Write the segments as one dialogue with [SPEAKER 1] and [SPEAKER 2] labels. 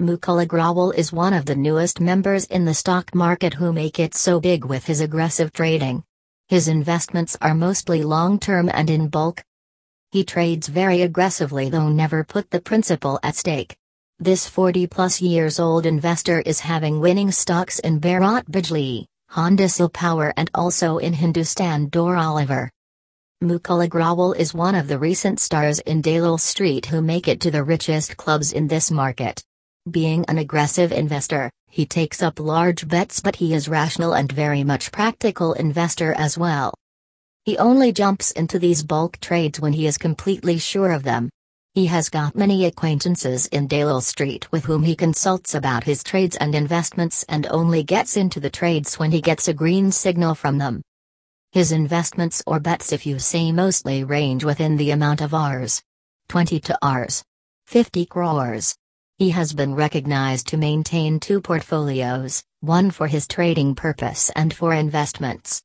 [SPEAKER 1] Mukul Agrawal is one of the newest members in the stock market who make it so big with his aggressive trading. His investments are mostly long term and in bulk. He trades very aggressively though never put the principal at stake. This 40 plus years old investor is having winning stocks in Bharat Bijlee, Honda Siel Power and also in Hindustan Dorr-Oliver. Mukul Agrawal is one of the recent stars in Dalal Street who make it to the richest clubs in this market. Being an aggressive investor, he takes up large bets but he is rational and very much practical investor as well. He only jumps into these bulk trades when he is completely sure of them. He has got many acquaintances in Dalal Street with whom he consults about his trades and investments and only gets into the trades when he gets a green signal from them. His investments or bets if you say mostly range within the amount of Rs. 20 to Rs. 50 crores. He has been recognized to maintain two portfolios, one for his trading purpose and for investments.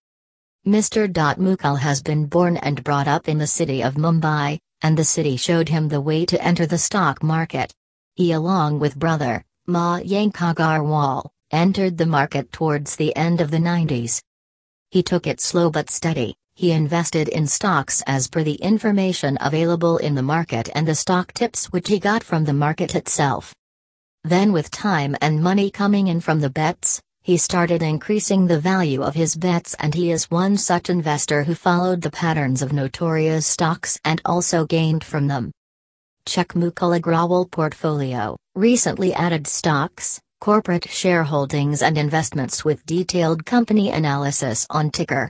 [SPEAKER 1] Mr. Mukul has been born and brought up in the city of Mumbai, and the city showed him the way to enter the stock market. He along with brother, Mayank Agarwal, entered the market towards the end of the 90s. He took it slow but steady, he invested in stocks as per the information available in the market and the stock tips which he got from the market itself. Then, with time and money coming in from the bets, he started increasing the value of his bets, and he is one such investor who followed the patterns of notorious stocks and also gained from them. Check Mukul Agrawal portfolio, recently added stocks, corporate shareholdings, and investments with detailed company analysis on ticker.